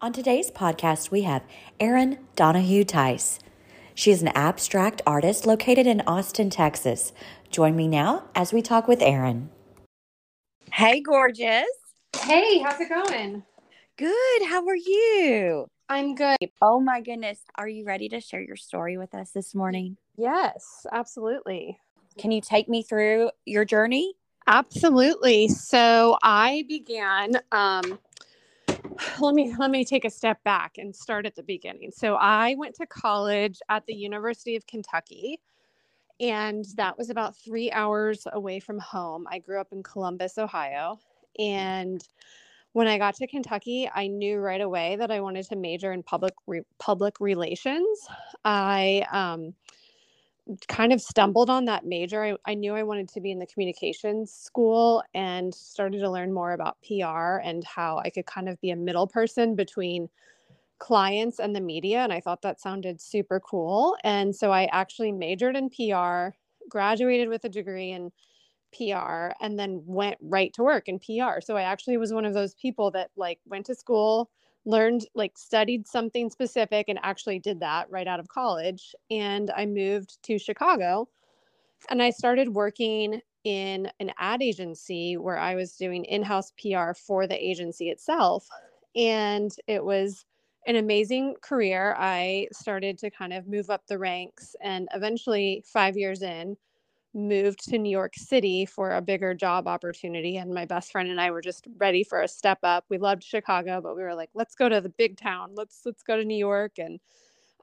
On today's podcast, we have Erin Donahue Tice. She is an abstract artist located in Austin, Texas. Join me now as we talk with Erin. Hey, gorgeous. Hey, how's it going? Good. How are you? I'm good. Oh, my goodness. Are you ready to share your story with us this morning? Yes, absolutely. Can you take me through your journey? Absolutely. So I began um let me let me take a step back and start at the beginning. So I went to college at the University of Kentucky and that was about 3 hours away from home. I grew up in Columbus, Ohio, and when I got to Kentucky, I knew right away that I wanted to major in public re- public relations. I um, kind of stumbled on that major. I, I knew I wanted to be in the communications school and started to learn more about PR and how I could kind of be a middle person between clients and the media. And I thought that sounded super cool. And so I actually majored in PR, graduated with a degree in PR, and then went right to work in PR. So I actually was one of those people that like went to school learned like studied something specific and actually did that right out of college and i moved to chicago and i started working in an ad agency where i was doing in-house pr for the agency itself and it was an amazing career. I started to kind of move up the ranks and eventually 5 years in moved to New York City for a bigger job opportunity. And my best friend and I were just ready for a step up. We loved Chicago, but we were like, let's go to the big town. Let's let's go to New York. And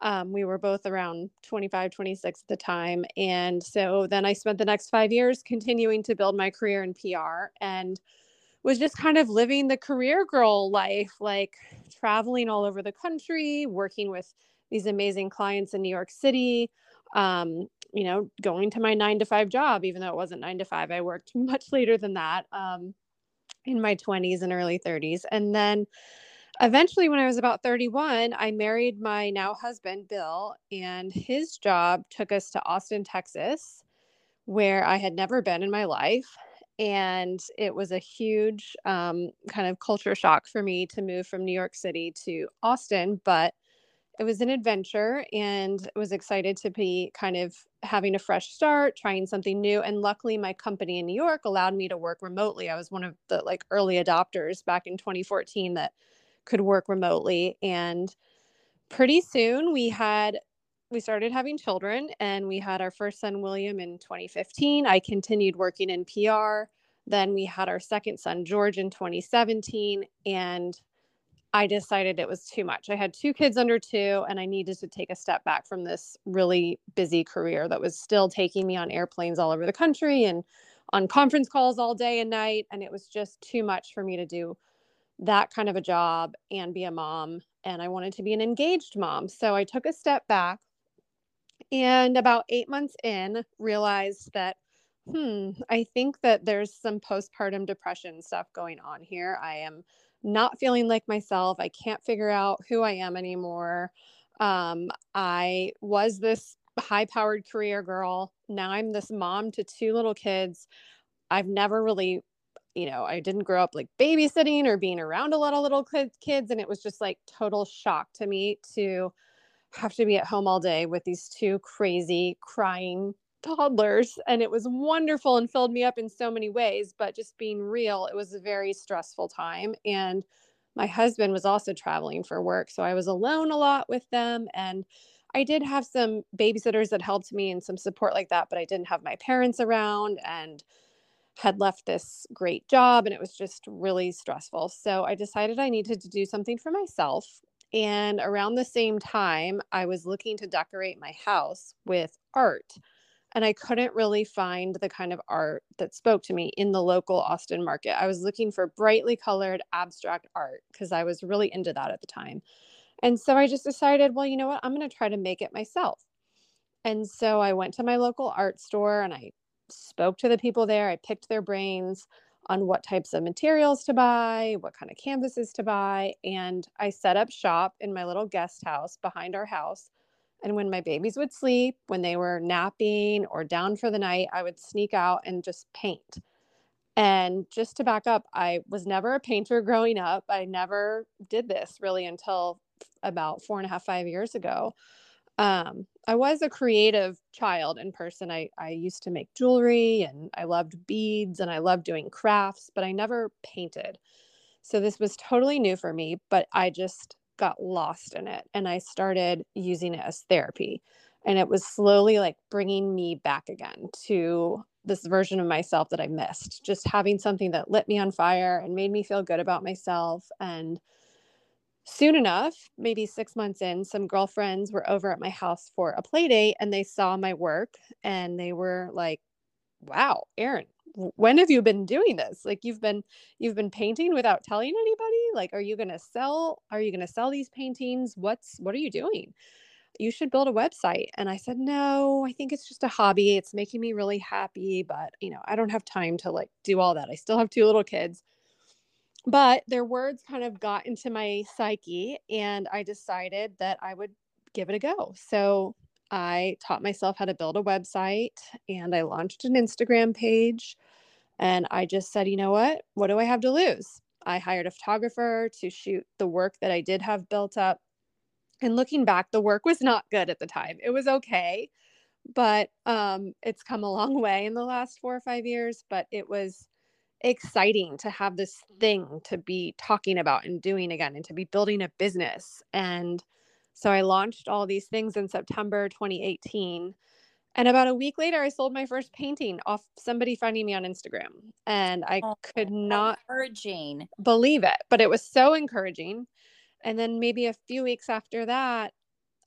um, we were both around 25, 26 at the time. And so then I spent the next five years continuing to build my career in PR and was just kind of living the career girl life, like traveling all over the country, working with these amazing clients in New York City. Um, you know, going to my nine to five job, even though it wasn't nine to five. I worked much later than that um, in my 20s and early 30s. And then eventually, when I was about 31, I married my now husband, Bill, and his job took us to Austin, Texas, where I had never been in my life. And it was a huge um, kind of culture shock for me to move from New York City to Austin. But it was an adventure and was excited to be kind of having a fresh start, trying something new. And luckily, my company in New York allowed me to work remotely. I was one of the like early adopters back in 2014 that could work remotely. And pretty soon we had we started having children and we had our first son William in 2015. I continued working in PR. Then we had our second son George in 2017 and I decided it was too much. I had two kids under two, and I needed to take a step back from this really busy career that was still taking me on airplanes all over the country and on conference calls all day and night. And it was just too much for me to do that kind of a job and be a mom. And I wanted to be an engaged mom. So I took a step back and about eight months in, realized that hmm, I think that there's some postpartum depression stuff going on here. I am not feeling like myself. I can't figure out who I am anymore. Um, I was this high powered career girl. Now I'm this mom to two little kids. I've never really, you know, I didn't grow up like babysitting or being around a lot of little kids. And it was just like total shock to me to have to be at home all day with these two crazy, crying toddlers and it was wonderful and filled me up in so many ways but just being real it was a very stressful time and my husband was also traveling for work so i was alone a lot with them and i did have some babysitters that helped me and some support like that but i didn't have my parents around and had left this great job and it was just really stressful so i decided i needed to do something for myself and around the same time i was looking to decorate my house with art and I couldn't really find the kind of art that spoke to me in the local Austin market. I was looking for brightly colored abstract art because I was really into that at the time. And so I just decided, well, you know what? I'm going to try to make it myself. And so I went to my local art store and I spoke to the people there. I picked their brains on what types of materials to buy, what kind of canvases to buy. And I set up shop in my little guest house behind our house and when my babies would sleep, when they were napping or down for the night, I would sneak out and just paint. And just to back up, I was never a painter growing up. I never did this really until about four and a half, five years ago. Um, I was a creative child in person. I, I used to make jewelry and I loved beads and I loved doing crafts, but I never painted. So this was totally new for me, but I just got lost in it and I started using it as therapy. And it was slowly like bringing me back again to this version of myself that I missed, just having something that lit me on fire and made me feel good about myself. And soon enough, maybe six months in, some girlfriends were over at my house for a play date and they saw my work and they were like, wow, Erin, when have you been doing this? Like you've been you've been painting without telling anybody? Like are you going to sell are you going to sell these paintings? What's what are you doing? you should build a website. And I said, no, I think it's just a hobby. It's making me really happy, but you know, I don't have time to like do all that. I still have two little kids. But their words kind of got into my psyche and I decided that I would give it a go. So I taught myself how to build a website and I launched an Instagram page. And I just said, you know what? What do I have to lose? I hired a photographer to shoot the work that I did have built up and looking back, the work was not good at the time. It was okay, but um, it's come a long way in the last four or five years. But it was exciting to have this thing to be talking about and doing again and to be building a business. And so I launched all these things in September 2018. And about a week later, I sold my first painting off somebody finding me on Instagram. And I oh, could not encouraging. believe it, but it was so encouraging. And then maybe a few weeks after that,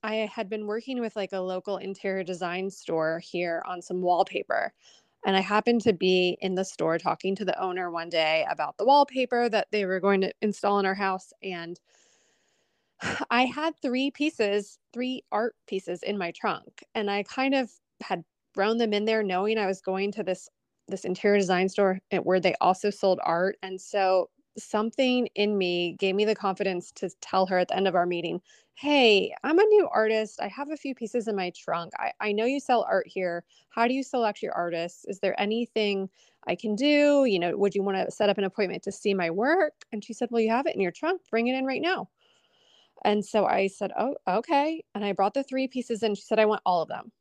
I had been working with like a local interior design store here on some wallpaper. And I happened to be in the store talking to the owner one day about the wallpaper that they were going to install in our house. And I had three pieces, three art pieces in my trunk. And I kind of had thrown them in there knowing I was going to this this interior design store where they also sold art. And so something in me gave me the confidence to tell her at the end of our meeting, Hey, I'm a new artist. I have a few pieces in my trunk. I, I know you sell art here. How do you select your artists? Is there anything I can do? You know, would you want to set up an appointment to see my work? And she said, Well, you have it in your trunk. Bring it in right now. And so I said, Oh, okay. And I brought the three pieces in. She said, I want all of them.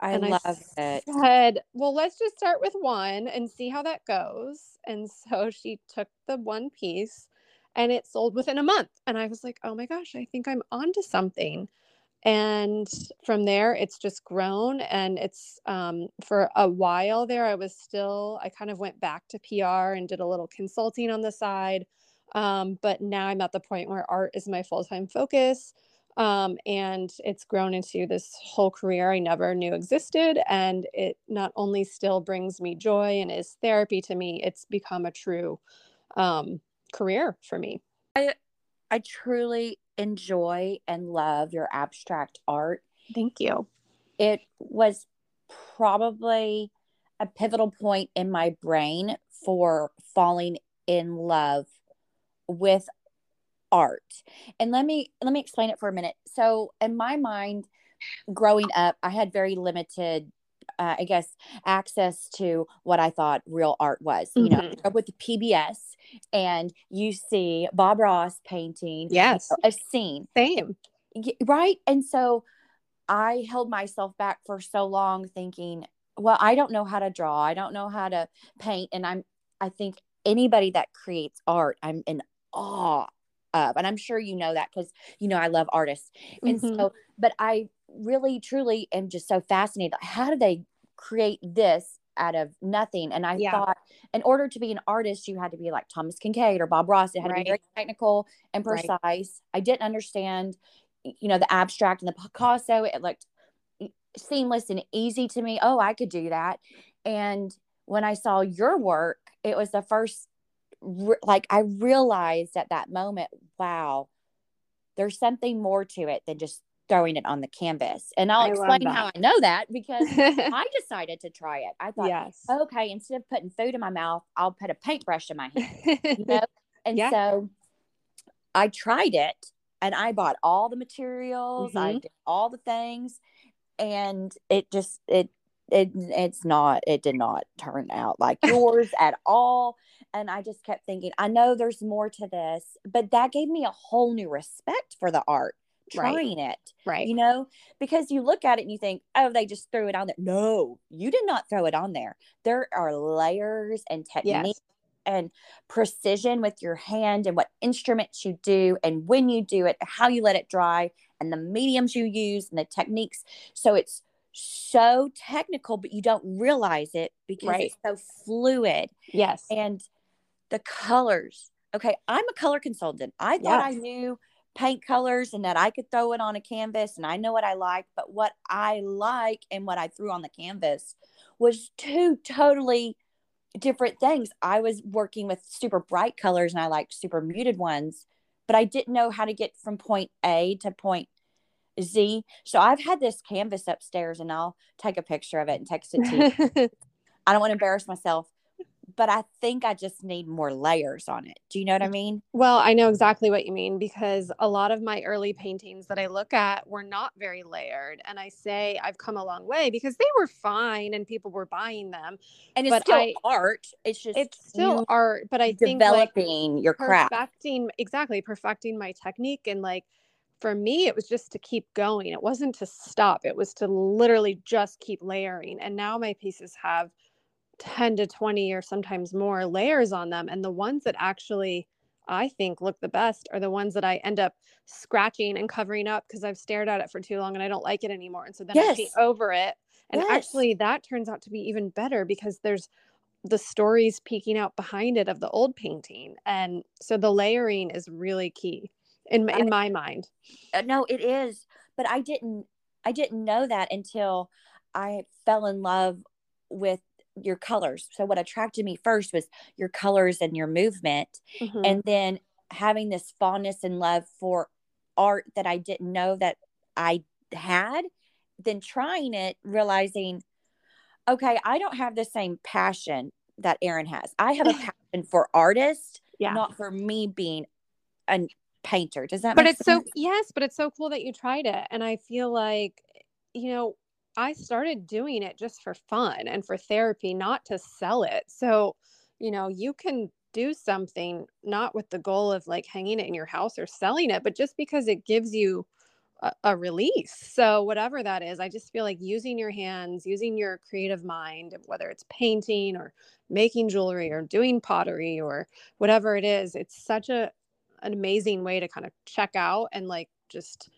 I and love I it. Said, well, let's just start with one and see how that goes. And so she took the one piece and it sold within a month. And I was like, oh my gosh, I think I'm onto something. And from there, it's just grown. And it's um, for a while there, I was still, I kind of went back to PR and did a little consulting on the side. Um, but now I'm at the point where art is my full time focus. Um, and it's grown into this whole career I never knew existed. And it not only still brings me joy and is therapy to me, it's become a true um, career for me. I, I truly enjoy and love your abstract art. Thank you. It was probably a pivotal point in my brain for falling in love with art. And let me let me explain it for a minute. So in my mind growing up, I had very limited uh, I guess access to what I thought real art was. Mm-hmm. You know, mm-hmm. with the PBS and you see Bob Ross painting yes. You know, a scene. Same. Right? And so I held myself back for so long thinking, well, I don't know how to draw. I don't know how to paint and I'm I think anybody that creates art, I'm in awe of. And I'm sure you know that because, you know, I love artists. And mm-hmm. so, but I really, truly am just so fascinated. How do they create this out of nothing? And I yeah. thought, in order to be an artist, you had to be like Thomas Kinkade or Bob Ross. It had right. to be very technical and precise. Right. I didn't understand, you know, the abstract and the Picasso. It looked seamless and easy to me. Oh, I could do that. And when I saw your work, it was the first re- like I realized at that moment, wow, there's something more to it than just throwing it on the canvas. And I'll I explain how I know that because I decided to try it. I thought, yes. okay, instead of putting food in my mouth, I'll put a paintbrush in my hand. You know? and yeah. so I tried it and I bought all the materials, mm-hmm. I did all the things, and it just it it it's not it did not turn out like yours at all. And i just kept thinking i know there's more to this but that gave me a whole new respect for the art trying right. it right. you know because you look at it and you think oh they just threw it on there. No you did not throw it on there. There are layers and techniques yes. and precision with your hand and what instruments you do and when you do it how you let it dry and the mediums you use and the techniques. So it's so technical, but you don't realize it because right. it's so fluid. Yes. And the colors. Okay, I'm a color consultant. I thought yes. I knew paint colors and that I could throw it on a canvas and I know what I like, but what I like and what I threw on the canvas was two totally different things. I was working with super bright colors and I like super muted ones, but I didn't know how to get from point A to point Z. So I've had this canvas upstairs and I'll take a picture of it and text it to you. I don't want to embarrass myself, but I think I just need more layers on it. Do you know what I mean? Well, I know exactly what you mean because a lot of my early paintings that I look at were not very layered. And I say I've come a long way because they were fine and people were buying them. And it's but still I, art. It's just it's still art, but I think developing like, your craft. Perfecting exactly, perfecting my technique and like for me it was just to keep going. It wasn't to stop. It was to literally just keep layering. And now my pieces have 10 to 20 or sometimes more layers on them. And the ones that actually i think look the best are the ones that i end up scratching and covering up because i've stared at it for too long and i don't like it anymore. And so then yes. i paint over it. And yes. actually that turns out to be even better because there's the stories peeking out behind it of the old painting. And so the layering is really key in in my mind. Uh, no, it is, but I didn't I didn't know that until I fell in love with your colors. So what attracted me first was your colors and your movement mm-hmm. and then having this fondness and love for art that I didn't know that I had, then trying it realizing okay, I don't have the same passion that Erin has. I have a passion for artists, yeah. not for me being an painter. Does that But it's sense? so yes, but it's so cool that you tried it. And I feel like, you know, I started doing it just for fun and for therapy, not to sell it. So, you know, you can do something not with the goal of like hanging it in your house or selling it, but just because it gives you a, a, release. So, whatever that is, I just feel like using your hands, using your creative mind, whether it's painting or making jewelry or doing pottery or whatever it is, it's such a an amazing way to kind of check out and like just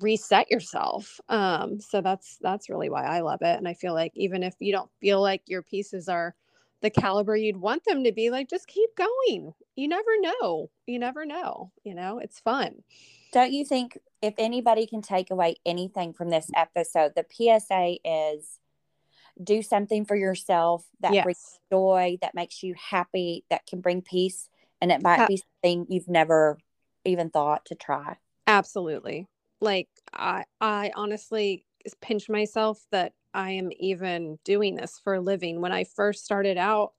reset yourself. Um so that's that's really why i love it. And i feel like even if you don't feel like your pieces are the caliber you'd want them to be like just keep going. You never know. You never know you know? It's fun. Don't you think if anybody can take away anything from this episode the psa is do something for yourself that yes. brings joy that makes you happy that can bring peace and it might uh, be something you've never even thought to try. Absolutely. Like I I honestly pinch myself that I am even doing this for a living. When I first started out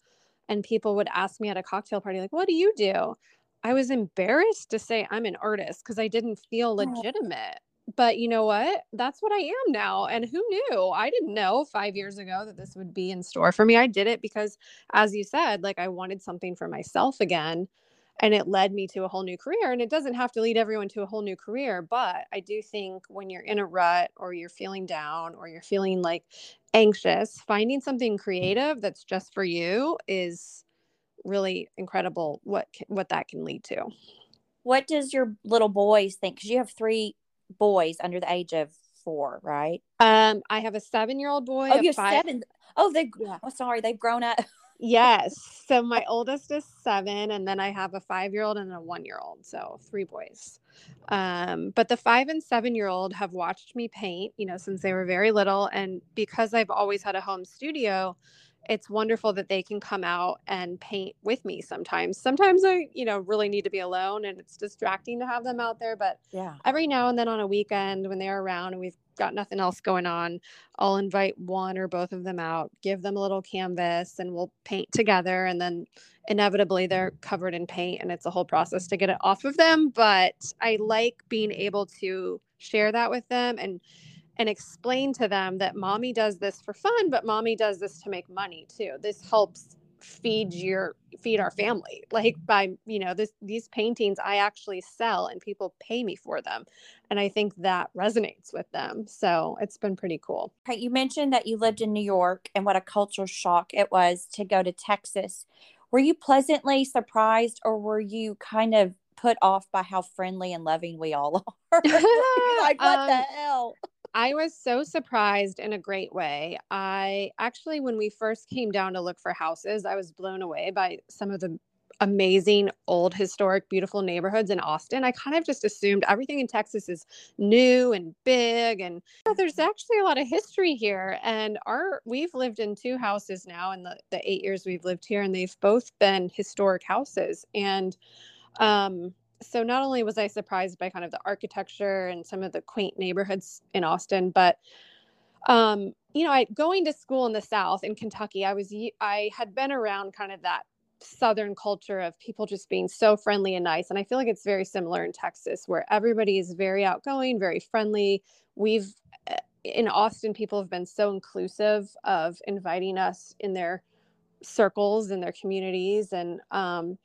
and people would ask me at a cocktail party like, "What do you do?" I was embarrassed to say I'm an artist because I didn't feel legitimate. But you know what? That's what I am now. And who knew? I didn't know 5 years ago that this would be in store for me. I did it because as you said, like I wanted something for myself again and it led me to a whole new career and it doesn't have to lead everyone to a whole new career but i do think when you're in a rut or you're feeling down or you're feeling like anxious finding something creative that's just for you is really incredible what what that can lead to what does your little boys think because you have three boys under the age of four right um i have a seven year old boy oh you have five... seven oh they yeah. oh sorry they've grown up yes. So my oldest is seven, and then I have a five year old and a one year old. So three boys. Um, but the five and seven year old have watched me paint, you know, since they were very little. And because I've always had a home studio, it's wonderful that they can come out and paint with me sometimes. Sometimes I, you know, really need to be alone and it's distracting to have them out there. But yeah, every now and then on a weekend when they're around and we've got nothing else going on, I'll invite one or both of them out, give them a little canvas, and we'll paint together. And then inevitably they're covered in paint and it's a whole process to get it off of them. But I like being able to share that with them and and explain to them that mommy does this for fun, but mommy does this to make money too. This helps feed your feed our family. Like by you know this these paintings i actually sell and people pay me for them and i think that resonates with them. So it's been pretty cool. Okay you mentioned that you lived in new york and what a cultural shock it was to go to texas. Were you pleasantly surprised or were you kind of put off by how friendly and loving we all are? Like what um, the hell I was so surprised in a great way. I actually, when we first came down to look for houses, I was blown away by some of the amazing old historic beautiful neighborhoods in Austin. I kind of just assumed everything in Texas is new and big and there's actually a lot of history here and our we've lived in two houses now in the the 8 years we've lived here and they've both been historic houses and um so not only was I surprised by kind of the architecture and some of the quaint neighborhoods in Austin, but um, you know, I going to school in the South in Kentucky, I was I had been around kind of that southern culture of people just being so friendly and nice and i feel like it's very similar in texas where everybody is very outgoing very friendly. We've eh, in austin people have been so inclusive of inviting us in their circles in their communities and um,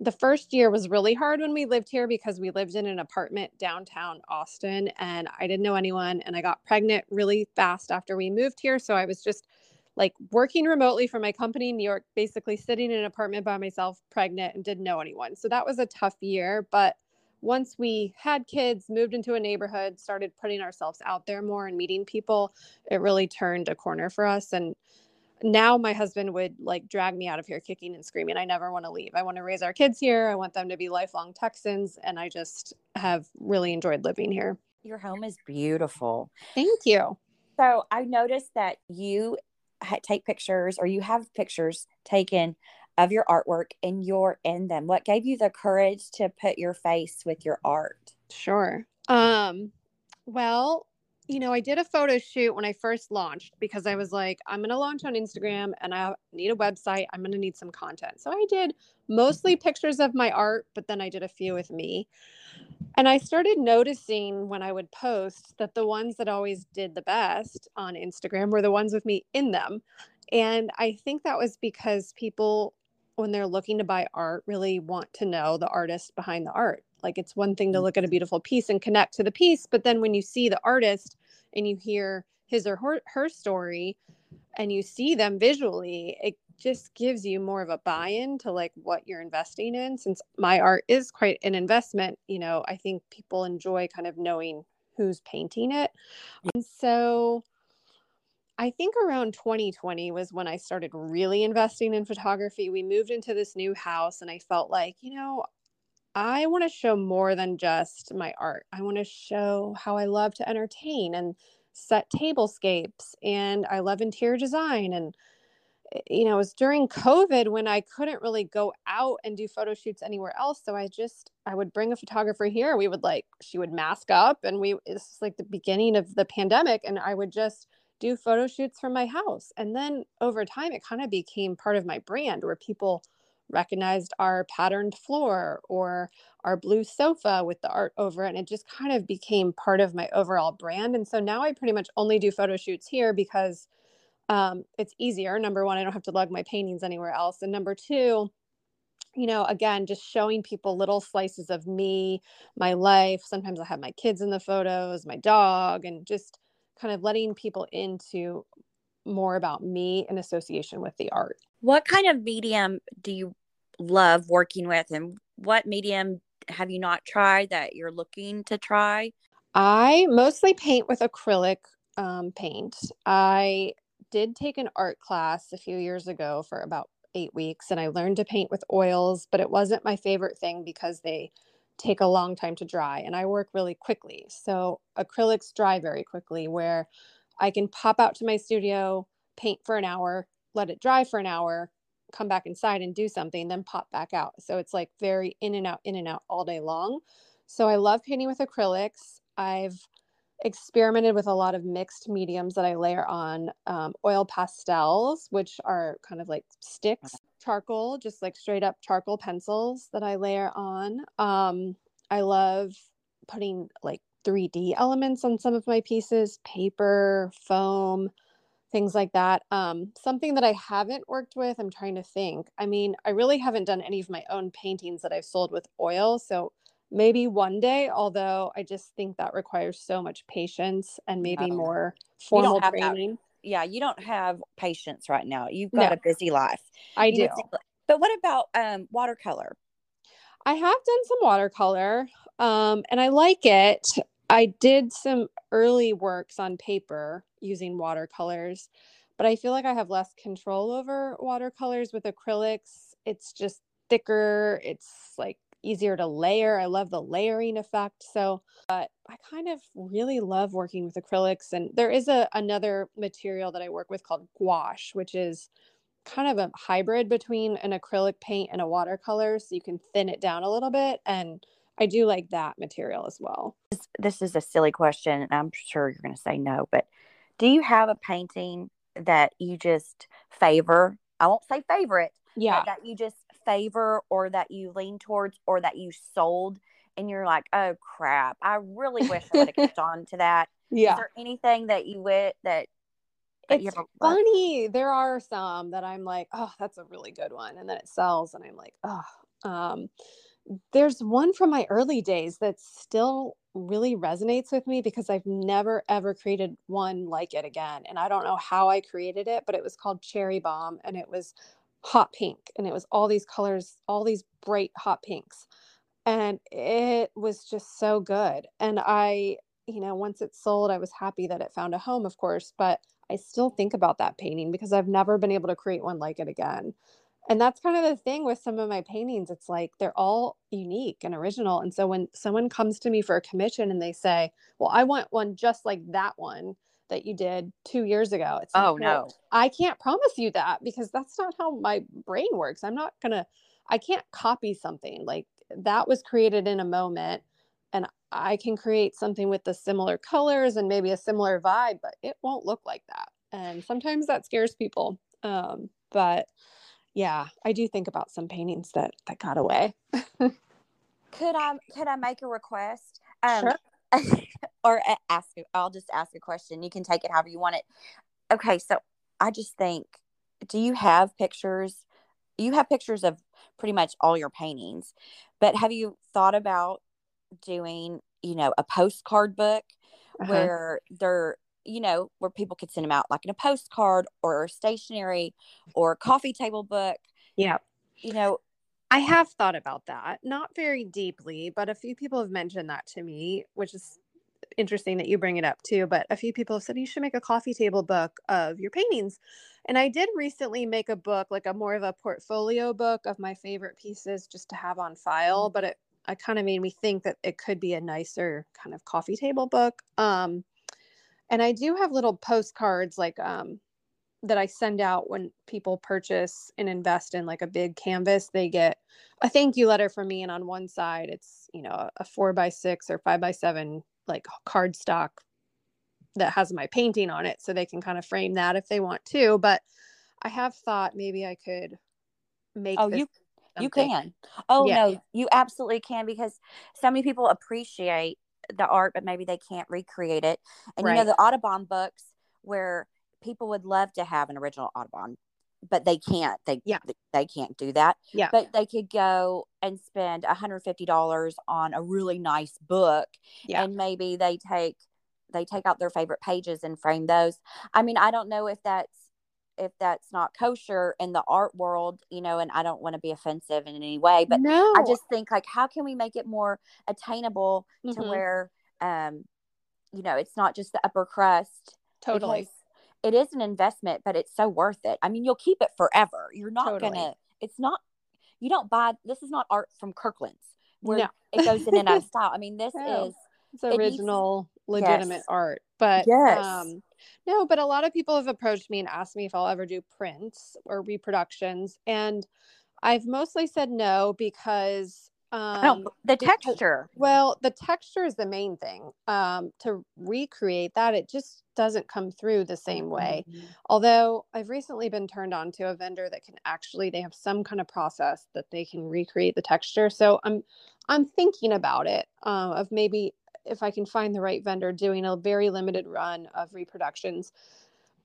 the first year was really hard when we lived here because we lived in an apartment downtown Austin and I didn't know anyone and I got pregnant really fast after we moved here. So I was just like working remotely for my company in New York, basically sitting in an apartment by myself, pregnant, and didn't know anyone. So that was a tough year. But once we had kids, moved into a neighborhood, started putting ourselves out there more and meeting people, it really turned a corner for us. And now my husband would like drag me out of here kicking and screaming. I never want to leave. I want to raise our kids here. I want them to be lifelong Texans. And I just have really enjoyed living here. Your home is beautiful. Thank you. So I noticed that you take pictures or you have pictures taken of your artwork and you're in them. What gave you the courage to put your face with your art? Sure. Um, well, you know, I did a photo shoot when I first launched because I was like, I'm going to launch on Instagram and I need a website. I'm going to need some content. So I did mostly mm-hmm. pictures of my art, but then I did a few with me. And I started noticing when I would post that the ones that always did the best on Instagram were the ones with me in them. And I think that was because people, when they're looking to buy art, really want to know the artist behind the art. Like it's one thing to mm. look at a beautiful piece and connect to the piece, but then when you see the artist and you hear his or her, her story and you see them visually, it just gives you more of a buy-in to like what you're investing in. Since my art is quite an investment, you know, I think people enjoy kind of knowing who's painting it. And so I think around 2020 was when I started really investing in photography. We moved into this new house and I felt like, you know, I want to show more than just my art. I want to show how I love to entertain and set tablescapes and I love interior design and eh, you know, it was during COVID when I couldn't really go out and do photo shoots anywhere else. So I just I would bring a photographer here. We would like she would mask up and we it's like the beginning of the pandemic and I would just do photo shoots from my house. And then over time it kind of became part of my brand where people recognized our patterned floor or our blue sofa with the art over it. And it just kind of became part of my overall brand. And so now I pretty much only do photo shoots here because um, it's easier. Number one, I don't have to lug my paintings anywhere else. And number two, you know, again, just showing people little slices of me, my life. Sometimes I have my kids in the photos, my dog, and just kind of letting people into more about me in association with the art. What kind of medium do you love working with, and what medium have you not tried that you're looking to try? I mostly paint with acrylic um, paint. I did take an art class a few years ago for about eight weeks, and I learned to paint with oils, but it wasn't my favorite thing because they take a long time to dry and I work really quickly. So acrylics dry very quickly, where I can pop out to my studio, paint for an hour, let it dry for an hour, come back inside and do something, then pop back out. So it's like very in and out, in and out all day long. So I love painting with acrylics. I've experimented with a lot of mixed mediums that I layer on um, oil pastels, which are kind of like sticks, charcoal, just like straight up charcoal pencils that I layer on. Um, I love putting like 3D elements on some of my pieces, paper, foam, things like that. Um, something that I haven't worked with, I'm trying to think. I mean, I really haven't done any of my own paintings that I've sold with oil. So maybe one day, although I just think that requires so much patience and maybe more formal don't that. training. Yeah, you don't have patience right now. You've got No. a busy life. I You do. But what about um watercolor? I have done some watercolor um, and I like it. I did some early works on paper using watercolors, but I feel like I have less control over watercolors with acrylics. It's just thicker, it's like easier to layer. I love the layering effect. So, but I kind of really love working with acrylics and there is a another material that I work with called gouache, which is kind of a hybrid between an acrylic paint and a watercolor so you can thin it down a little bit and I do like that material as well. This, this is a silly question, and I'm sure you're going to say no, but do you have a painting that you just favor? I won't say favorite, Yeah. that you just favor or that you lean towards or that you sold and you're like, oh crap, I really wish I would have kept on to that. Is Yeah. Is there anything that you would that, It's funny. There are some that I'm like, oh, that's a really good one. And then it sells and I'm like, oh. Um, there's one from my early days that still really resonates with me because I've never ever created one like it again. And I don't know how I created it, but it was called Cherry Bomb and it was hot pink and it was all these colors, all these bright hot pinks. And it was just so good. And I, you know, once it sold, I was happy that it found a home, of course, but I still think about that painting because I've never been able to create one like it again. And that's kind of the thing with some of my paintings. It's like they're all unique and original. And so when someone comes to me for a commission and they say, Well, I want one just like that one that you did two years ago, it's like, Oh, "Well, no. I can't promise you that because that's not how my brain works. I'm not going to, I can't copy something. Like that was created in a moment and I can create something with the similar colors and maybe a similar vibe, but it won't look like that. And sometimes that scares people. Um, but yeah, I do think about some paintings that that got away. Could I could I make a request? Um, Sure. or ask. I'll just ask a question. You can take it however you want it. Okay, so I just think, do you have pictures? You have pictures of pretty much all your paintings, but have you thought about doing, you know, a postcard book Uh-huh. where they're, you know, where people could send them out like in a postcard or a stationery or a coffee table book, Yeah. you know, I have thought about that, not very deeply, but a few people have mentioned that to me, which is interesting that you bring it up too. But a few people have said you should make a coffee table book of your paintings. And I did recently make a book, like a more of a portfolio book of my favorite pieces just to have on file. But it, I kind of made me think that it could be a nicer kind of coffee table book. Um, and I do have little postcards like um, that I send out when people purchase and invest in like a big canvas. They get a thank you letter from me, and on one side it's you know a, four by six or five by seven like cardstock that has my painting on it, so they can kind of frame that if they want to. But I have thought maybe I could make. Oh, this you you can. Oh Yeah. no, you absolutely can because so many people appreciate the art, but maybe they can't recreate it. And you know the Audubon books where people would love to have an original Audubon, but they can't. They Yeah. they can't do that. Yeah. But they could go and spend $150 on a really nice book Yeah. and maybe they take they take out their favorite pages and frame those. I mean, I don't know if that's if that's not kosher in the art world, you know, and I don't want to be offensive in any way, but no, I just think like how can we make it more attainable to Mhm. where um you know, it's not just the upper crust. totally. It is an investment, but it's so worth it. I mean, you'll keep it forever. You're not Totally. gonna it's not you don't buy this is not art from Kirkland's where No. it goes in and out of style. I mean, this No. is it's needs- original legitimate Yes. art but Yes. um no but a lot of people have approached me and asked me if i'll ever do prints or reproductions and i've mostly said no because um no, the because- texture. well the texture is the main thing um to recreate that it just doesn't come through the same way although i've recently been turned on to a vendor that can actually they have some kind of process that they can recreate the texture so i'm i'm thinking about it um, of maybe if I can find the right vendor, doing a very limited run of reproductions.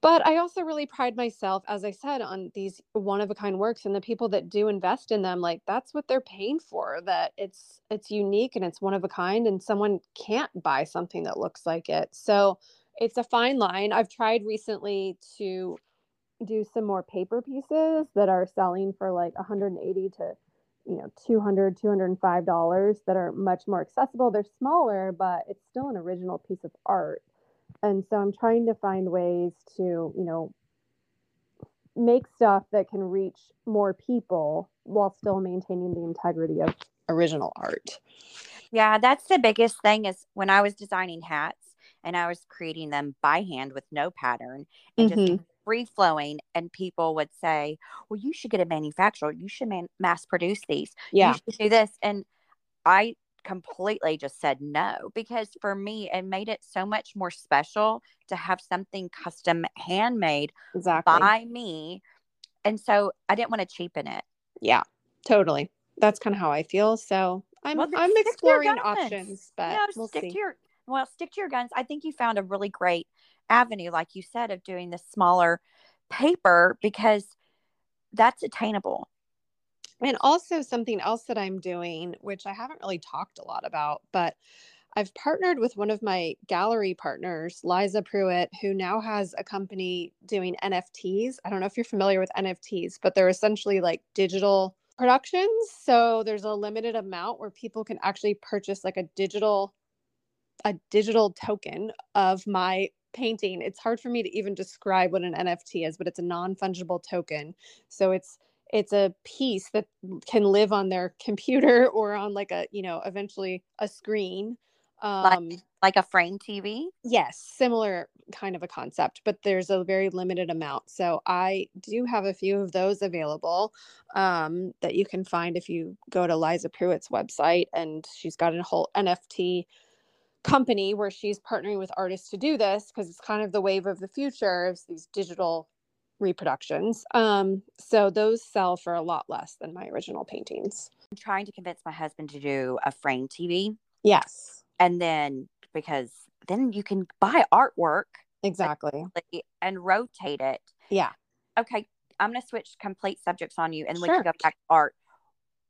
But I also really pride myself, as I said, on these one of a kind works and the people that do invest in them. Like that's what they're paying for. That it's it's unique and it's one of a kind, and someone can't buy something that looks like it. So it's a fine line. I've tried recently to do some more paper pieces that are selling for like 180 to you know 200 205 dollars that are much more accessible. They're smaller but it's still an original piece of art. And so i'm trying to find ways to you know make stuff that can reach more people while still maintaining the integrity of original art. Yeah that's the biggest thing is when i was designing hats and i was creating them by hand with no pattern and mm-hmm. just free flowing and people would say well you should get a manufacturer you should man- mass produce these. Yeah. you should do this. And i completely just said no because for me it made it so much more special to have something custom handmade exactly. by me and so i didn't want to cheapen it. Yeah totally. That's kind of how i feel so i'm well, i'm exploring options but you know, we'll stick see. to your well stick to your guns. I think you found a really great avenue, like you said, of doing the smaller paper because that's attainable. And also, something else that I'm doing, which I haven't really talked a lot about, but I've partnered with one of my gallery partners, Liza Pruitt, who now has a company doing NFTs. I don't know if you're familiar with NFTs, but they're essentially like digital productions. So there's a limited amount where people can actually purchase like a digital a digital token of my painting. It's hard for me to even describe what an NFT is, but it's a non-fungible token. So it's it's a piece that can live on their computer or on like a, you know, eventually a screen. Um, like, like a frame TV? Yes, similar kind of a concept, but there's a very limited amount. So I do have a few of those available um, that you can find if you go to Liza Pruitt's website, and she's got a whole NFT company where she's partnering with artists to do this because it's kind of the wave of the future is these digital reproductions. Um, so those sell for a lot less than my original paintings. I'm trying to convince my husband to do a frame TV. Yes. And then because then you can buy artwork exactly and rotate it. Yeah. Okay, I'm going to switch complete subjects on you and sure. we can go back to art.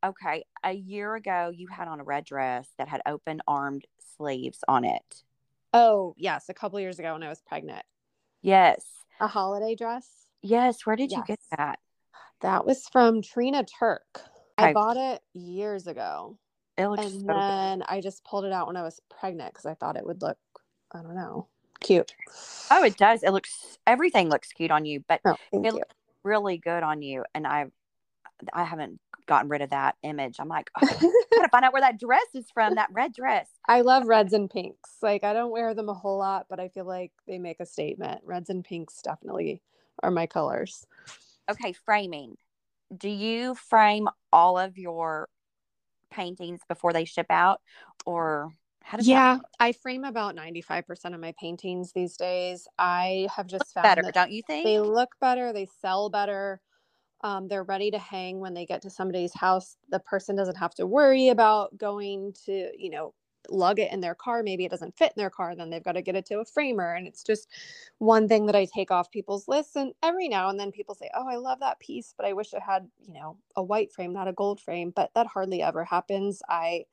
Okay, a year ago you had on a red dress that had open armed sleeves on it. Oh, yes, a couple years ago when I was pregnant. Yes. A holiday dress? Yes, where did yes. you get that? That was from Trina Turk. Okay. I bought it years ago. It looks and so then good. I just pulled it out when I was pregnant because I thought it would look, I don't know, cute. Oh, it does. It looks everything looks cute on you, but oh, it you. looks really good on you. And I I haven't gotten rid of that image. I'm like, oh, I gotta find out where that dress is from. That red dress. I love reds and pinks. Like I don't wear them a whole lot, but I feel like they make a statement. Reds and pinks definitely are my colors. Okay, framing. Do you frame all of your paintings before they ship out, or how does yeah, I frame about 95% of my paintings these days. I have just found better, don't you think? They look better, they sell better um, they're ready to hang when they get to somebody's house the person doesn't have to worry about going to you know lug it in their car maybe it doesn't fit in their car then they've got to get it to a framer and it's just one thing that i take off people's lists and every now and then people say oh i love that piece but i wish it had you know a white frame not a gold frame but that hardly ever happens. I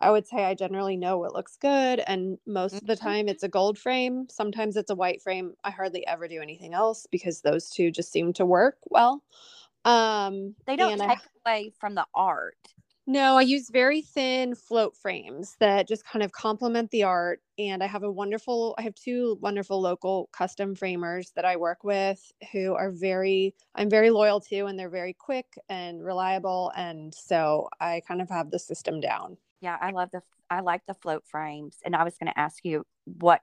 i would say i generally know what looks good and most of the mm-hmm. time it's a gold frame sometimes it's a white frame. I hardly ever do anything else because those two just seem to work well um, they don't take I, away from the art. No, I use very thin float frames that just kind of complement the art. And I have a wonderful, I have two wonderful local custom framers that I work with who are very, I'm very loyal to, and they're very quick and reliable. And so I kind of have the system down. Yeah, I love the, I like the float frames. And I was going to ask you what,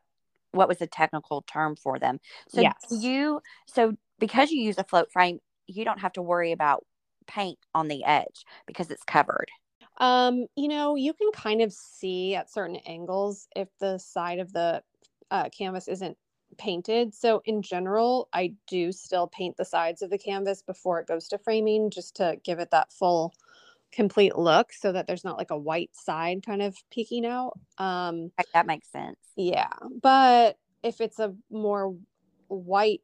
what was the technical term for them? So yes. you, so because you use a float frame, you don't have to worry about paint on the edge because it's covered. Um, you know, you can kind of see at certain angles if the side of the uh, canvas isn't painted. So in general, I do still paint the sides of the canvas before it goes to framing just to give it that full complete look so that there's not like a white side kind of peeking out. Um, that makes sense. Yeah. But if it's a more white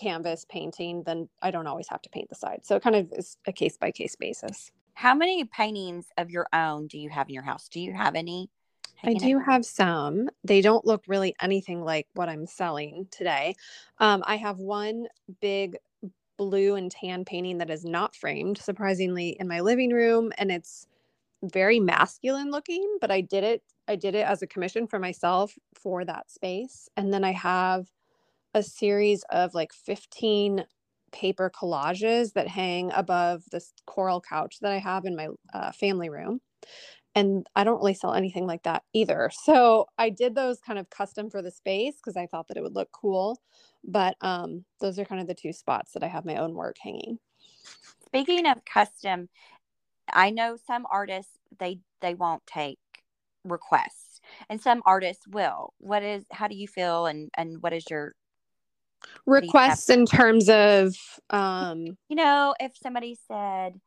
canvas painting, then I don't always have to paint the side. So it kind of is a case by case basis. How many paintings of your own do you have in your house? Do you have any? I do have some. They don't look really anything like what I'm selling today. Um, I have one big blue and tan painting that is not framed, surprisingly, in my living room, and it's very masculine looking. But I did it. I did it as a commission for myself for that space, and then I have a series of like 15 paper collages that hang above this coral couch that I have in my uh, family room and I don't really sell anything like that either. So I did those kind of custom for the space because I thought that it would look cool. But um, those are kind of the two spots that I have my own work hanging. Speaking of custom, I know some artists they they won't take requests, and some artists will. What is? How do you feel? And and what is your requests in terms of um you know if somebody said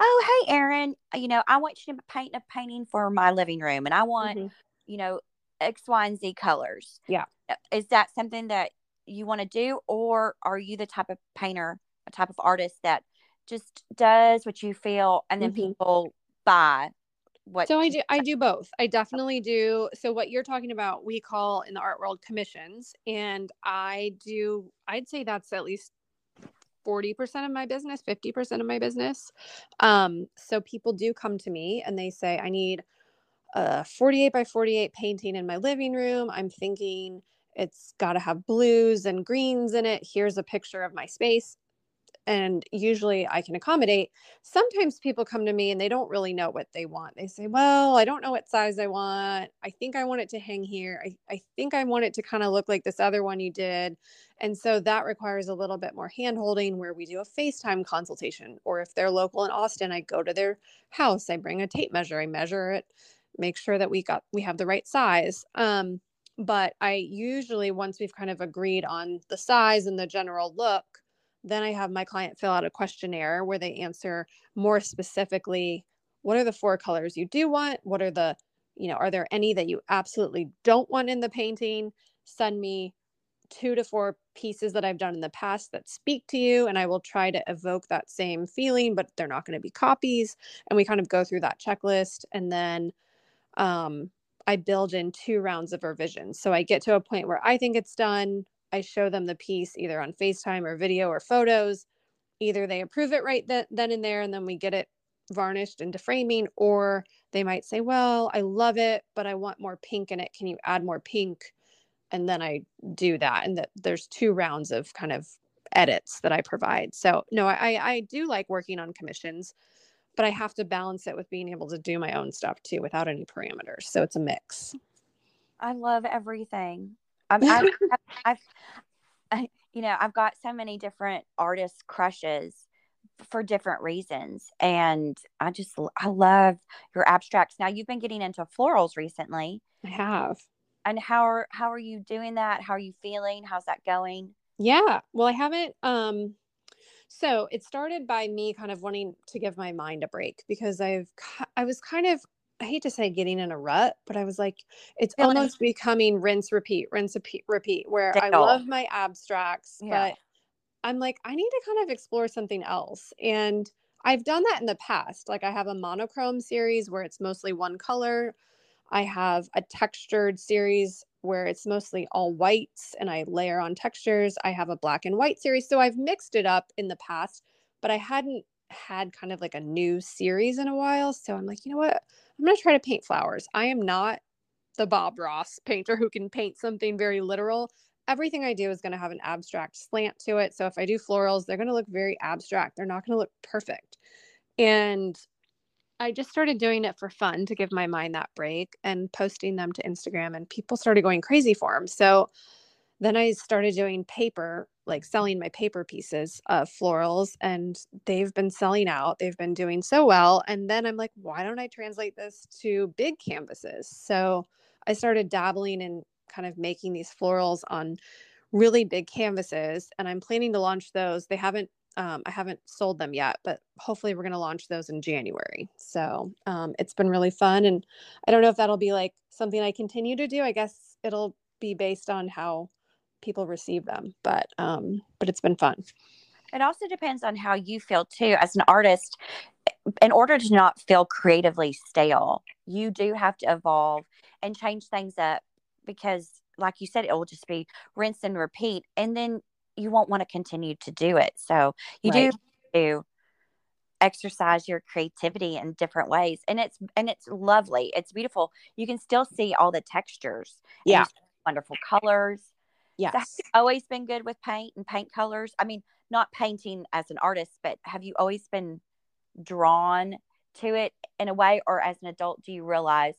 oh hey Erin you know i want you to paint a painting for my living room and i want mm-hmm. you know x y and z colors yeah uh, is that something that you want to do or are you the type of painter a type of artist that just does what you feel and then mm-hmm. people buy what so i do i do both. I definitely do so what you're talking about we call in the art world commissions and i do i'd say that's at least 40% of my business 50% of my business. Um, so people do come to me and they say i need a 48 by 48 painting in my living room. I'm thinking it's got to have blues and greens in it. Here's a picture of my space and usually I can accommodate. Sometimes people come to me and they don't really know what they want. They say, Well, I don't know what size I want. I think I want it to hang here. I, I think I want it to kind of look like this other one you did. And so that requires a little bit more hand holding where we do a FaceTime consultation. Or if they're local in Austin, I go to their house, I bring a tape measure, I measure it, make sure that we got we have the right size. Um, but I usually once we've kind of agreed on the size and the general look, then I have my client fill out a questionnaire where they answer more specifically what are the four colors you do want? What are the, you know, are there any that you absolutely don't want in the painting? Send me two to four pieces that I've done in the past that speak to you, and I will try to evoke that same feeling, but they're not going to be copies. And we kind of go through that checklist. And then um, I build in two rounds of revisions. So I get to a point where I think it's done. I show them the piece either on FaceTime or video or photos. Either they approve it right then, and there, and then we get it varnished into framing, or they might say, Well, I love it, but I want more pink in it. Can you add more pink? And then I do that. And that there's two rounds of kind of edits that I provide. So no, I I do like working on commissions, but I have to balance it with being able to do my own stuff too without any parameters. So it's a mix. I love everything. I'm, I've, I've, I, you know, I've got so many different artist crushes for different reasons, and I just I love your abstracts. Now you've been getting into florals recently. I have. And how are how are you doing that? How are you feeling? How's that going? Yeah. Well, I haven't. Um, so it started by me kind of wanting to give my mind a break because I've I was kind of I hate to say getting in a rut, but I was like, it's Feeling almost becoming rinse, repeat, rinse, repeat, repeat, where I love my abstracts, yeah. but I'm like, I need to kind of explore something else. And I've done that in the past. Like I have a monochrome series where it's mostly one color. I have a textured series where it's mostly all whites and I layer on textures. I have a black and white series. So I've mixed it up in the past, but I hadn't had kind of like a new series in a while. So I'm like, you know what? I'm going to try to paint flowers. I am not the Bob Ross painter who can paint something very literal. Everything I do is going to have an abstract slant to it. So if I do florals, they're going to look very abstract. They're not going to look perfect. And I just started doing it for fun to give my mind that break and posting them to Instagram, and people started going crazy for them. So then I started doing paper, like selling my paper pieces of florals, and they've been selling out. They've been doing so well. And then I'm like, why don't I translate this to big canvases? So I started dabbling in kind of making these florals on really big canvases, and I'm planning to launch those. They haven't Um, I haven't sold them yet, but hopefully we're going to launch those in January. So um, it's been really fun. And I don't know if that'll be like something I continue to do. I guess it'll be based on how people receive them, but um, but it's been fun. It also depends on how you feel too. As an artist, in order to not feel creatively stale, you do have to evolve and change things up because, like you said, it will just be rinse and repeat. And then you won't want to continue to do it. So you right. do exercise your creativity in different ways and it's and it's lovely it's beautiful you can still see all the textures yeah wonderful colors yes that's always been good with paint and paint colors i mean not painting as an artist but have you always been drawn to it in a way or as an adult do you realize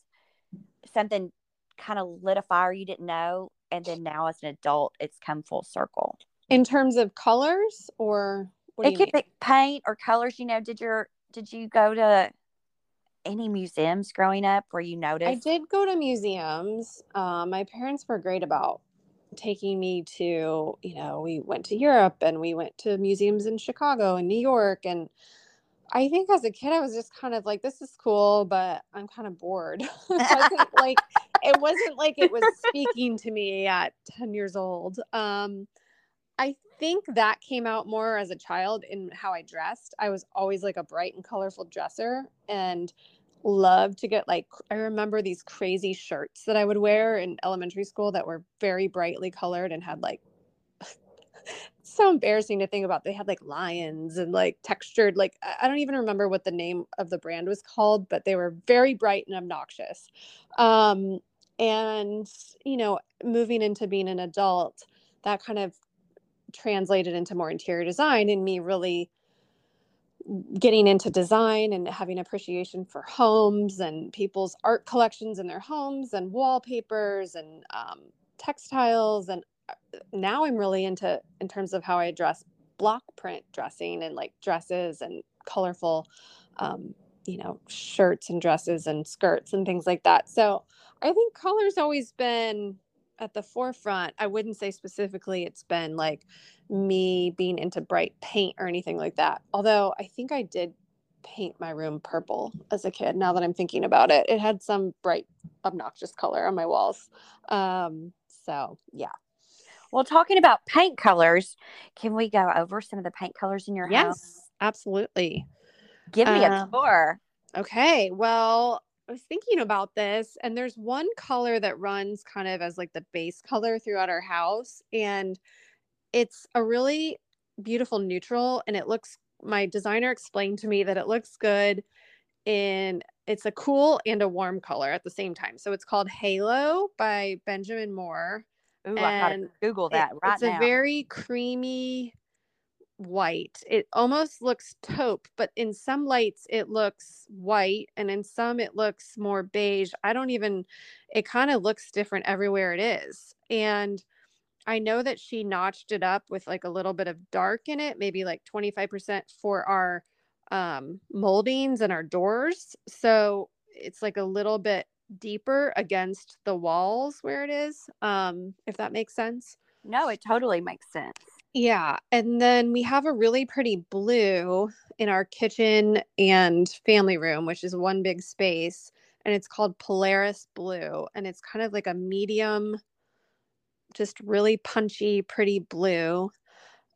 something kind of lit a fire you didn't know and then now as an adult it's come full circle in terms of colors or it could mean? be paint or colors. You know, did your did you go to any museums growing up where you noticed? I did go to museums. Um, my parents were great about taking me to, you know, we went to Europe and we went to museums in Chicago and New York. And I think as a kid, I was just kind of like, this is cool, but I'm kind of bored. like, it wasn't like it was speaking to me at 10 years old. Um, I think that came out more as a child in how I dressed. I was always like a bright and colorful dresser and loved to get like I remember these crazy shirts that I would wear in elementary school that were very brightly colored and had like so embarrassing to think about. They had like lions and like textured like I don't even remember what the name of the brand was called, but they were very bright and obnoxious. Um and you know, moving into being an adult, that kind of translated into more interior design and me really getting into design and having appreciation for homes and people's art collections in their homes and wallpapers and um, textiles and uh, now i'm really into in terms of how i dress block print dressing and like dresses and colorful um, you know shirts and dresses and skirts and things like that. So i think color's always been at the forefront. I wouldn't say specifically it's been like me being into bright paint or anything like that. Although I think I did paint my room purple as a kid. Now that I'm thinking about it, it had some bright, obnoxious color on my walls. Um, so yeah. Well, talking about paint colors, can we go over some of the paint colors in your yes, house? Yes, absolutely. Give me um, a tour. Okay. Well, I was thinking about this, and there's one color that runs kind of as like the base color throughout our house. And it's a really beautiful neutral. And it looks, my designer explained to me that it looks good in, it's a cool and a warm color at the same time. So it's called Halo by Benjamin Moore. Ooh, and I gotta Google that it, right it's now. a very creamy white. It almost looks taupe, but in some lights it looks white and in some it looks more beige. I don't even it kind of looks different everywhere it is. And I know that she notched it up with like a little bit of dark in it, maybe like 25% for our um moldings and our doors. So it's like a little bit deeper against the walls where it is. Um if that makes sense. No, it totally makes sense. Yeah. And then we have a really pretty blue in our kitchen and family room, which is one big space. And it's called Polaris Blue. And it's kind of like a medium, just really punchy, pretty blue.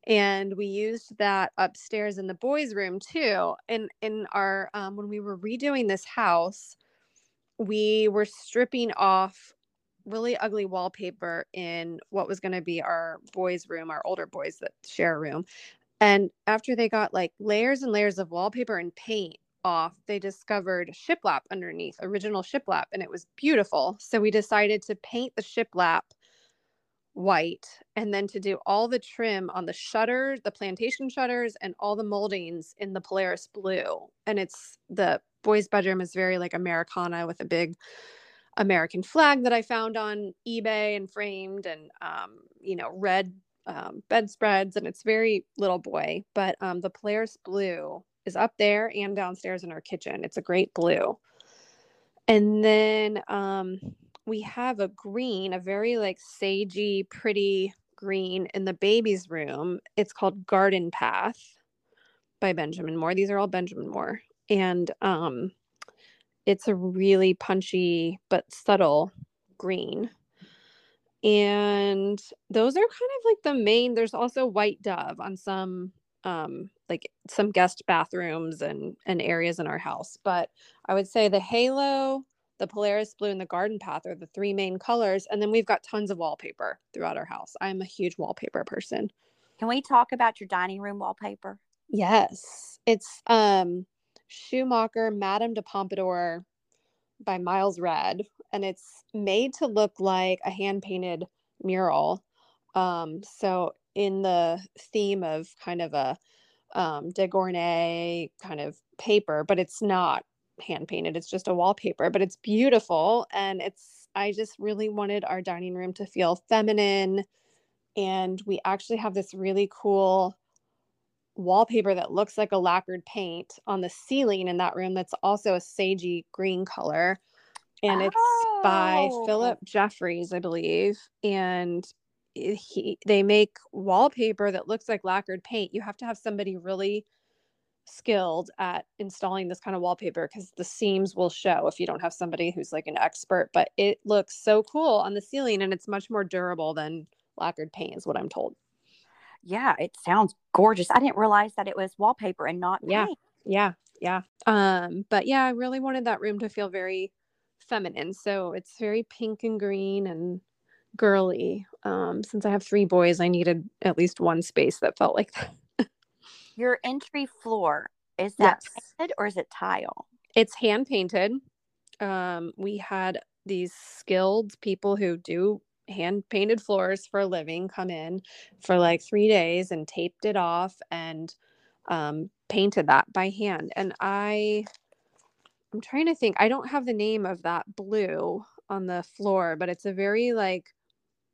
And we used that upstairs in the boys' room too. And in our, um, when we were redoing this house, we were stripping off really ugly wallpaper in what was going to be our boys' room, our older boys that share a room. And after they got like layers and layers of wallpaper and paint off, they discovered shiplap underneath, original shiplap, and it was beautiful. So we decided to paint the shiplap white and then to do all the trim on the shutters, the plantation shutters, and all the moldings in the Polaris blue. And it's the boys' bedroom is very like Americana with a big American flag that I found on eBay and framed, and um, you know, red um, bedspreads, and it's very little boy. But um, the Polaris blue is up there and downstairs in our kitchen. It's a great blue. And then um, we have a green, a very like sagey, pretty green in the baby's room. It's called Garden Path. by Benjamin Moore. These are all Benjamin Moore. And um, it's a really punchy but subtle green. And those are kind of like the main, there's also white dove on some um like some guest bathrooms and and areas in our house. But I would say the halo, the Polaris blue, and the garden path are the three main colors. And then we've got tons of wallpaper throughout our house. I'm a huge wallpaper person. Can we talk about your dining room wallpaper? Yes. It's um Schumacher Madame de Pompadour by Miles Redd. And it's made to look like a hand painted mural. Um, so in the theme of kind of a um, de Gournay kind of paper, but it's not hand painted. It's just a wallpaper, but it's beautiful. And it's, I just really wanted our dining room to feel feminine. And we actually have this really cool wallpaper that looks like a lacquered paint on the ceiling in that room that's also a sagey green color. And it's oh. by Phillip Jeffries, I believe. And he they make wallpaper that looks like lacquered paint. You have to have somebody really skilled at installing this kind of wallpaper because the seams will show if you don't have somebody who's like an expert. But it looks so cool on the ceiling and it's much more durable than lacquered paint, is what I'm told. Yeah, it sounds gorgeous. I didn't realize that it was wallpaper and not yeah, paint. Yeah, yeah. Um, but yeah, I really wanted that room to feel very feminine. So it's very pink and green and girly. Um, since I have three boys, I needed at least one space that felt like that. Your entry floor is that yes. painted or is it tile? It's hand painted. Um, we had these skilled people who do hand painted floors for a living come in for like three days and taped it off and um, painted that by hand. And I, I'm trying to think. I don't have the name of that blue on the floor, but it's a very like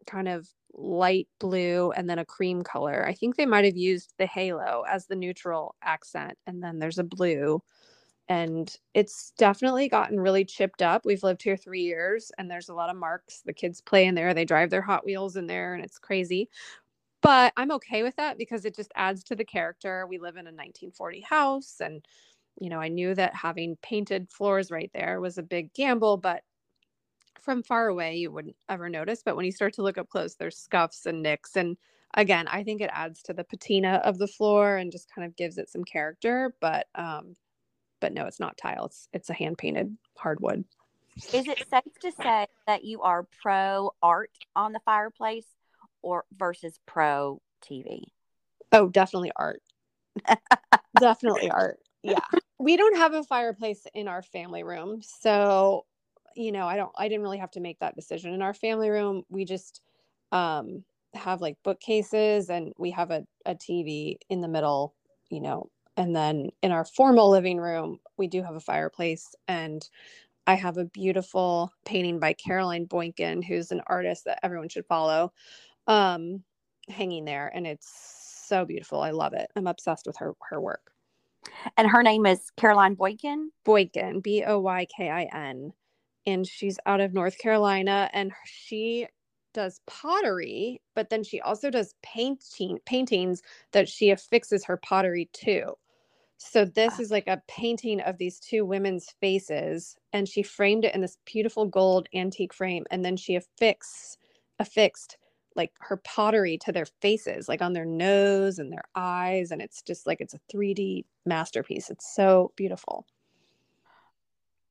kind of light blue and then a cream color. I think they might have used the halo as the neutral accent, and then there's a blue. And it's definitely gotten really chipped up. We've lived here three years and there's a lot of marks. The kids play in there, they drive their Hot Wheels in there, and it's crazy. But I'm okay with that because it just adds to the character. We live in a 1940 house, and you know, I knew that having painted floors right there was a big gamble, but from far away you wouldn't ever notice but when you start to look up close there's scuffs and nicks and again i think it adds to the patina of the floor and just kind of gives it some character but um but no it's not tile it's it's a hand painted hardwood. Is it safe to say that you are pro art on the fireplace or versus pro tv oh definitely art. Definitely art. Yeah. We don't have a fireplace in our family room so you know, I don't, I didn't really have to make that decision. In our family room, we just um, have like bookcases and we have a, a TV in the middle, you know, and then in our formal living room, we do have a fireplace and I have a beautiful painting by Caroline Boykin, who's an artist that everyone should follow, um, hanging there. And it's so beautiful. I love it. I'm obsessed with her, her work. And her name is Caroline Boykin? Boykin, B O Y K I N and she's out of North Carolina and she does pottery, but then she also does painting paintings that she affixes her pottery to. So this ah. is like a painting of these two women's faces and she framed it in this beautiful gold antique frame and then she affixed affixed like her pottery to their faces, like on their nose and their eyes and it's just like it's a 3D masterpiece. It's so beautiful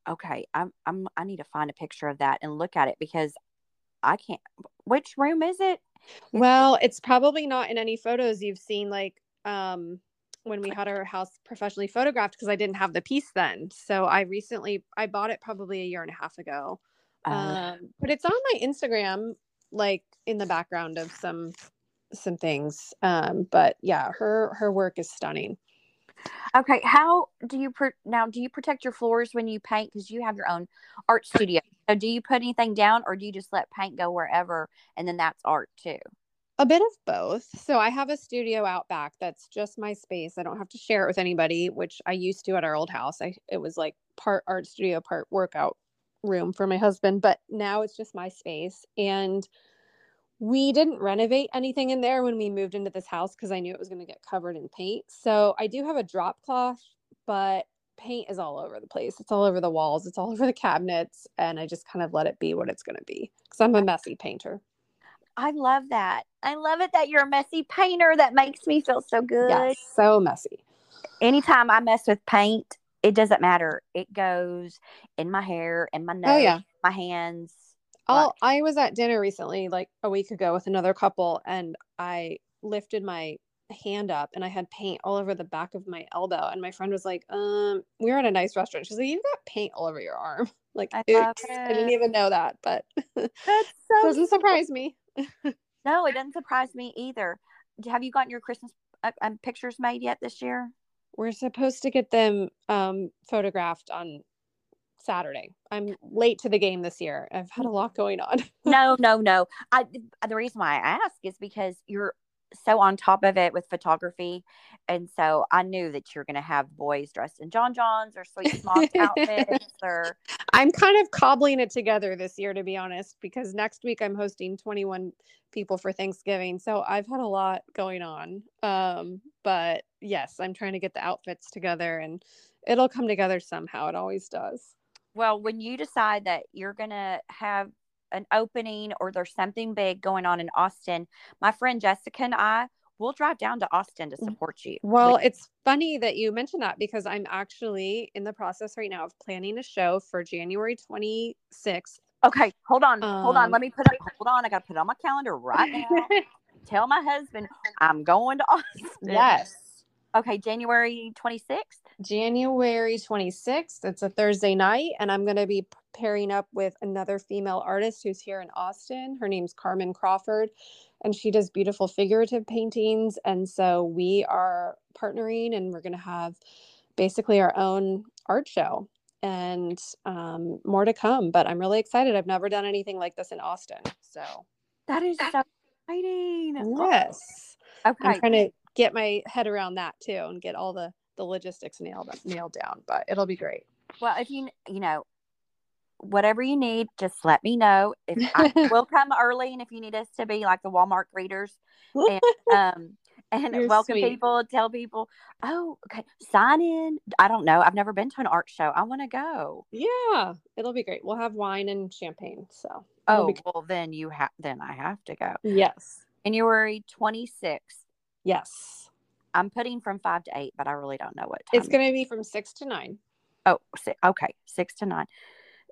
okay, I'm I'm I need to find a picture of that and look at it because I can't. Which room is it? Well, it's probably not in any photos you've seen, like um when we had our house professionally photographed because I didn't have the piece then. So I recently I bought it probably a year and a half ago. Uh, um, but it's on my Instagram, like in the background of some some things. Um, but yeah, her her work is stunning. Okay, how do you per- now? Do you protect your floors when you paint because you have your own art studio? So do you put anything down, or do you just let paint go wherever, and then that's art too? A bit of both. So I have a studio out back that's just my space. I don't have to share it with anybody, which I used to at our old house. I it was like part art studio, part workout room for my husband, but now it's just my space and we didn't renovate anything in there when we moved into this house because I knew it was going to get covered in paint. So I do have a drop cloth, but paint is all over the place. It's all over the walls, it's all over the cabinets, and I just kind of let it be what it's going to be because I'm a messy painter. I love that. I love it that you're a messy painter. That makes me feel so good. Yes, so messy. Anytime I mess with paint, it doesn't matter. It goes in my hair, in my nose, oh, yeah. my hands. Oh, I was at dinner recently, like a week ago, with another couple, and I lifted my hand up and I had paint all over the back of my elbow. And my friend was like, um, we were at a nice restaurant. She's like, You've got paint all over your arm. Like, I, I didn't even know that, but that so doesn't surprise me. no, it doesn't surprise me either. Have you gotten your Christmas uh, um, pictures made yet this year? We're supposed to get them um, photographed on Saturday. I'm late to the game this year. I've had a lot going on. no, no, no. I the reason why I ask is because you're so on top of it with photography. And so I knew that you're going to have boys dressed in John Johns or Sweet Smock outfits or I'm kind of cobbling it together this year to be honest because next week I'm hosting 21 people for Thanksgiving. So I've had a lot going on. Um but yes, I'm trying to get the outfits together and it'll come together somehow. It always does. Well, when you decide that you're going to have an opening or there's something big going on in Austin, my friend Jessica and I will drive down to Austin to mm. support you. Well, it's funny that you mentioned that because I'm actually in the process right now of planning a show for January 26th. Okay, hold on. Um, hold on. Let um, me put it hold on. I got to put it on my calendar right now. Tell my husband I'm going to Austin. Yes. Okay, January 26th. January 26th. It's a Thursday night, and I'm going to be pairing up with another female artist who's here in Austin. Her name's Carmen Crawford, and she does beautiful figurative paintings. And so we are partnering, and we're going to have basically our own art show and um, more to come. But I'm really excited. I've never done anything like this in Austin. So that is so exciting. Yes. Okay. I'm trying to get my head around that too and get all the the logistics nailed nailed down but it'll be great. Well if you you know whatever you need just let me know. If I will come early and if you need us to be like the walmart greeters and um and You're welcome sweet. people tell people oh okay sign in. I don't know. I've never been to an art show. I want to go. Yeah it'll be great. We'll have wine and champagne so oh well then you have then i have to go. Yes. January 26th Yes. I'm putting from five to eight, but I really don't know what time. It's going to be from six to nine. Oh, okay. Six to nine.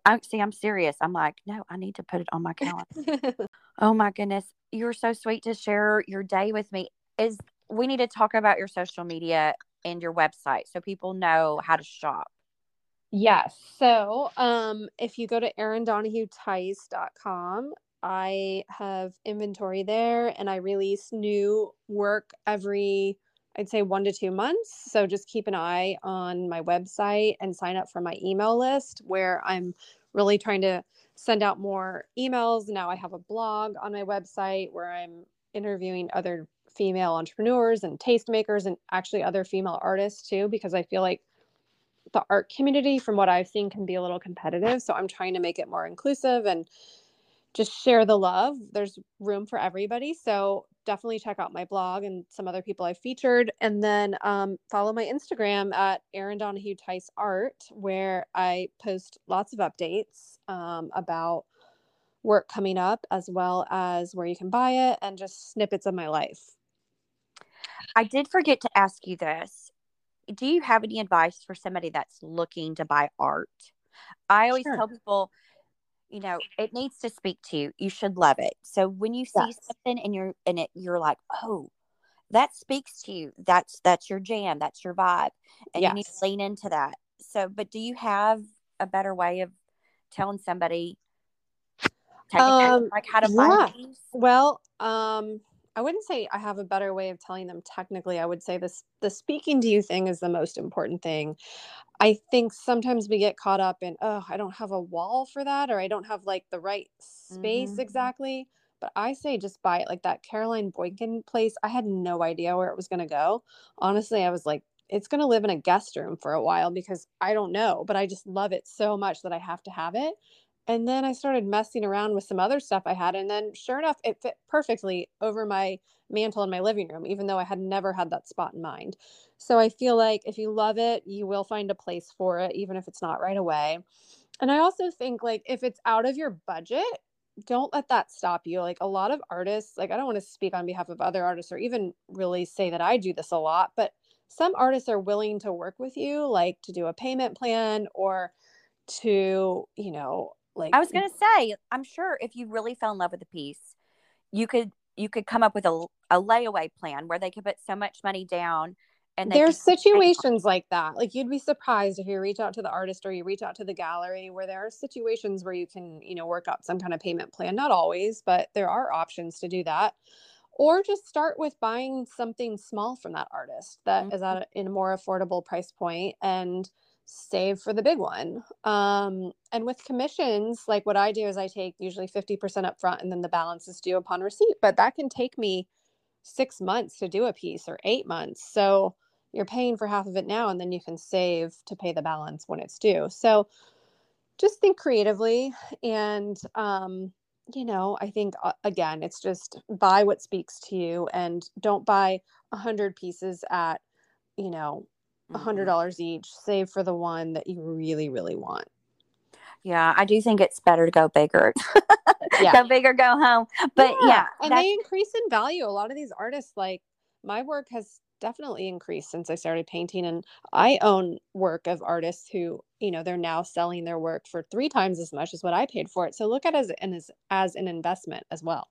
I see. I'm serious. I'm like, no, I need to put it on my calendar. oh my goodness, you're so sweet to share your day with me. Is we need to talk about your social media and your website so people know how to shop. Yes. So, um, if you go to erindonahuetice.com, I have inventory there and I release new work every, I'd say one to two months. So just keep an eye on my website and sign up for my email list where I'm really trying to send out more emails. Now I have a blog on my website where I'm interviewing other female entrepreneurs and tastemakers and actually other female artists too, because I feel like the art community, from what I've seen, can be a little competitive. So I'm trying to make it more inclusive and just share the love. There's room for everybody. So definitely check out my blog and some other people I've featured. And then um, follow my Instagram at Erin Donahue Tice Art, where I post lots of updates um, about work coming up, as well as where you can buy it and just snippets of my life. I did forget to ask you this. Do you have any advice for somebody that's looking to buy art? I always sure. tell people you know it needs to speak to you. You should love it. So when you see yes. something and you're in it you're like oh that speaks to you. That's that's your jam. That's your vibe. And yes. you need to lean into that. So but do you have a better way of telling somebody um, like how to yeah. these well um I wouldn't say I have a better way of telling them technically. I would say this the speaking to you thing is the most important thing. I think sometimes we get caught up in, oh, I don't have a wall for that, or I don't have like the right space mm-hmm. exactly. But I say just buy it. Like that Caroline Boykin place, I had no idea where it was going to go. Honestly, I was like, it's going to live in a guest room for a while because I don't know, but I just love it so much that I have to have it. And then I started messing around with some other stuff I had. And then sure enough, it fit perfectly over my mantle in my living room, even though I had never had that spot in mind. So I feel like if you love it, you will find a place for it, even if it's not right away. And I also think like if it's out of your budget, don't let that stop you. Like a lot of artists, like I don't want to speak on behalf of other artists or even really say that I do this a lot, but some artists are willing to work with you, like to do a payment plan or to, you know, like I was going to say, I'm sure if you really fell in love with a piece, you could you could come up with a, a layaway plan where they could put so much money down and there's situations like that. Like you'd be surprised if you reach out to the artist or you reach out to the gallery where there are situations where you can you know work out some kind of payment plan. Not always but there are options to do that. Or just start with buying something small from that artist that mm-hmm. is at a, in a more affordable price point and save for the big one. Um, and with commissions like what i do is i take usually 50% up front and then the balance is due upon receipt but that can take me six months to do a piece or eight months. So you're paying for half of it now and then you can save to pay the balance when it's due. So just think creatively and um, you know i think uh, again it's just buy what speaks to you and don't buy a hundred pieces at you know a hundred mm-hmm. dollars each save for the one that you really really want yeah i do think it's better to go bigger yeah. go big or go home but yeah, yeah and they increase in value a lot of these artists like my work has definitely increased since I started painting. And I own work of artists who, you know, they're now selling their work for three times as much as what I paid for it. So look at it as, as, as an investment as well.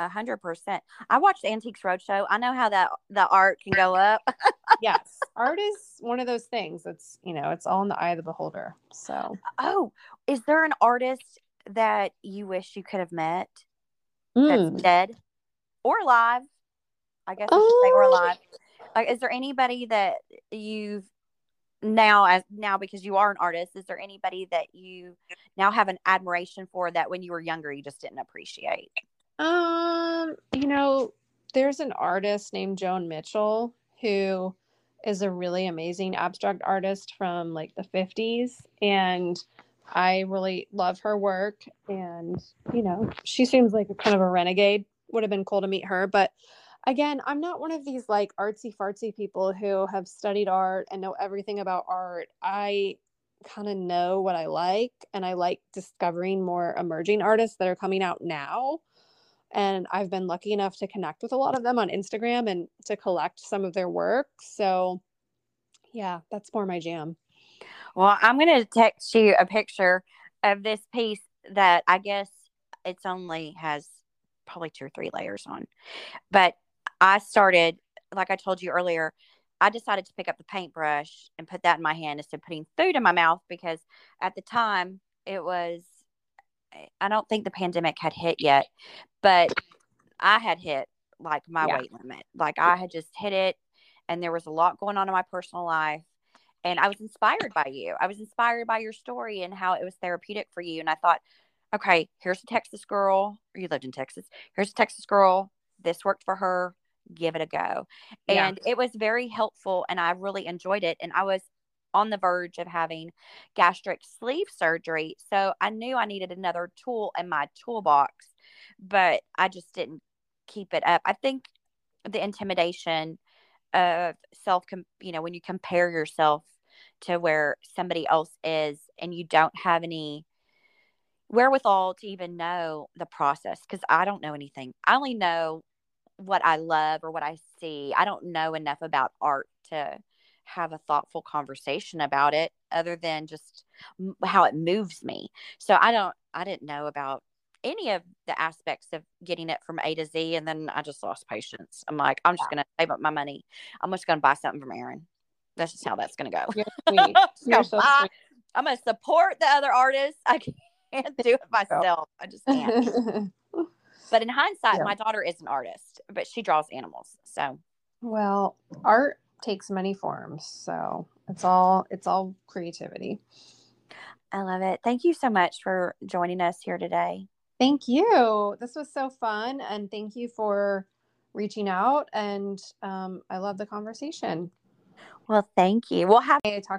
A hundred percent. I watched Antiques Roadshow. I know how that the art can go up. yes, art is one of those things. It's you know, it's all in the eye of the beholder. So, oh, is there an artist that you wish you could have met mm. that's hmm. dead or alive? I guess I should say or alive. Like, is there anybody that you've now as now because you are an artist is there anybody that you now have an admiration for that when you were younger you just didn't appreciate um you know there's an artist named joan mitchell who is a really amazing abstract artist from like the 50s and i really love her work and you know she seems like a kind of a renegade would have been cool to meet her but again, I'm not one of these like artsy fartsy people who have studied art and know everything about art. I kind of know what I like and I like discovering more emerging artists that are coming out now. And I've been lucky enough to connect with a lot of them on Instagram and to collect some of their work. So, yeah, that's more my jam. Well, I'm going to text you a picture of this piece that I guess it's only has probably two or three layers on. But I started, like I told you earlier, I decided to pick up the paintbrush and put that in my hand instead of putting food in my mouth because at the time it was, I don't think the pandemic had hit yet, but I had hit like my yeah. weight limit. Like I had just hit it and there was a lot going on in my personal life. And I was inspired by you. I was inspired by your story and how it was therapeutic for you. And I thought, okay, here's a Texas girl. You lived in Texas. Here's a Texas girl. This worked for her give it a go. And yeah. it was very helpful and I really enjoyed it. And I was on the verge of having gastric sleeve surgery. So I knew I needed another tool in my toolbox, but I just didn't keep it up. I think the intimidation of self, you know, when you compare yourself to where somebody else is and you don't have any wherewithal to even know the process because I don't know anything. I only know what I love or what I see. I don't know enough about art to have a thoughtful conversation about it other than just how it moves me. So I don't I didn't know about any of the aspects of getting it from A to Z and then I just lost patience. I'm like I'm just going to save up my money. I'm just going to buy something from Erin. That's just how that's going to go. You're You're so buy, I'm going to support the other artists. I can't do it myself. I just can't. But in hindsight, yeah. my daughter is an artist, but she draws animals. So, well, art takes many forms, so it's all it's all creativity. I love it. Thank you so much for joining us here today. Thank you. This was so fun, and thank you for reaching out. And um, I love the conversation. Well, thank you. We'll have I talk